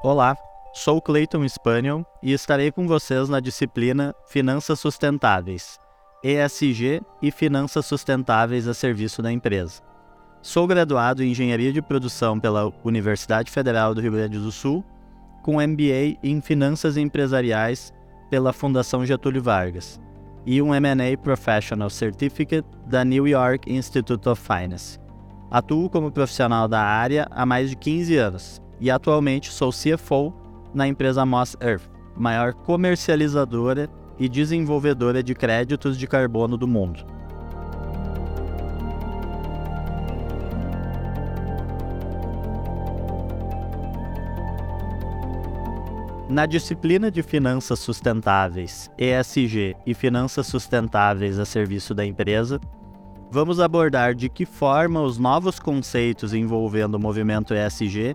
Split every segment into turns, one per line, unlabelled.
Olá, sou Clayton Spaniel e estarei com vocês na disciplina Finanças Sustentáveis, ESG e Finanças Sustentáveis a serviço da empresa. Sou graduado em Engenharia de Produção pela Universidade Federal do Rio Grande do Sul, com MBA em Finanças Empresariais pela Fundação Getúlio Vargas e um M&A Professional Certificate da New York Institute of Finance. Atuo como profissional da área há mais de 15 anos e atualmente sou CFO na empresa Moss Earth, maior comercializadora e desenvolvedora de créditos de carbono do mundo. Na disciplina de Finanças Sustentáveis, ESG e Finanças Sustentáveis a serviço da empresa, vamos abordar de que forma os novos conceitos envolvendo o movimento ESG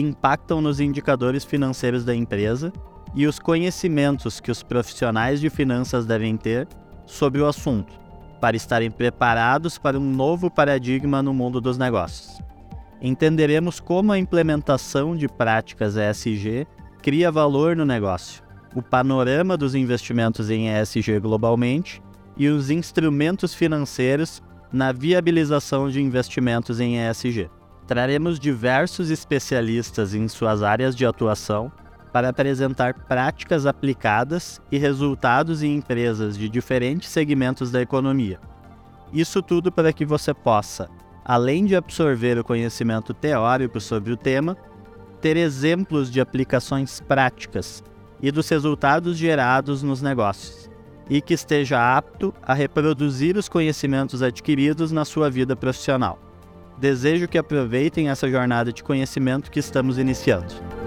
impactam nos indicadores financeiros da empresa e os conhecimentos que os profissionais de finanças devem ter sobre o assunto, para estarem preparados para um novo paradigma no mundo dos negócios. Entenderemos como a implementação de práticas ESG cria valor no negócio, o panorama dos investimentos em ESG globalmente e os instrumentos financeiros na viabilização de investimentos em ESG. Traremos diversos especialistas em suas áreas de atuação para apresentar práticas aplicadas e resultados em empresas de diferentes segmentos da economia. Isso tudo para que você possa, além de absorver o conhecimento teórico sobre o tema, ter exemplos de aplicações práticas e dos resultados gerados nos negócios, e que esteja apto a reproduzir os conhecimentos adquiridos na sua vida profissional. Desejo que aproveitem essa jornada de conhecimento que estamos iniciando.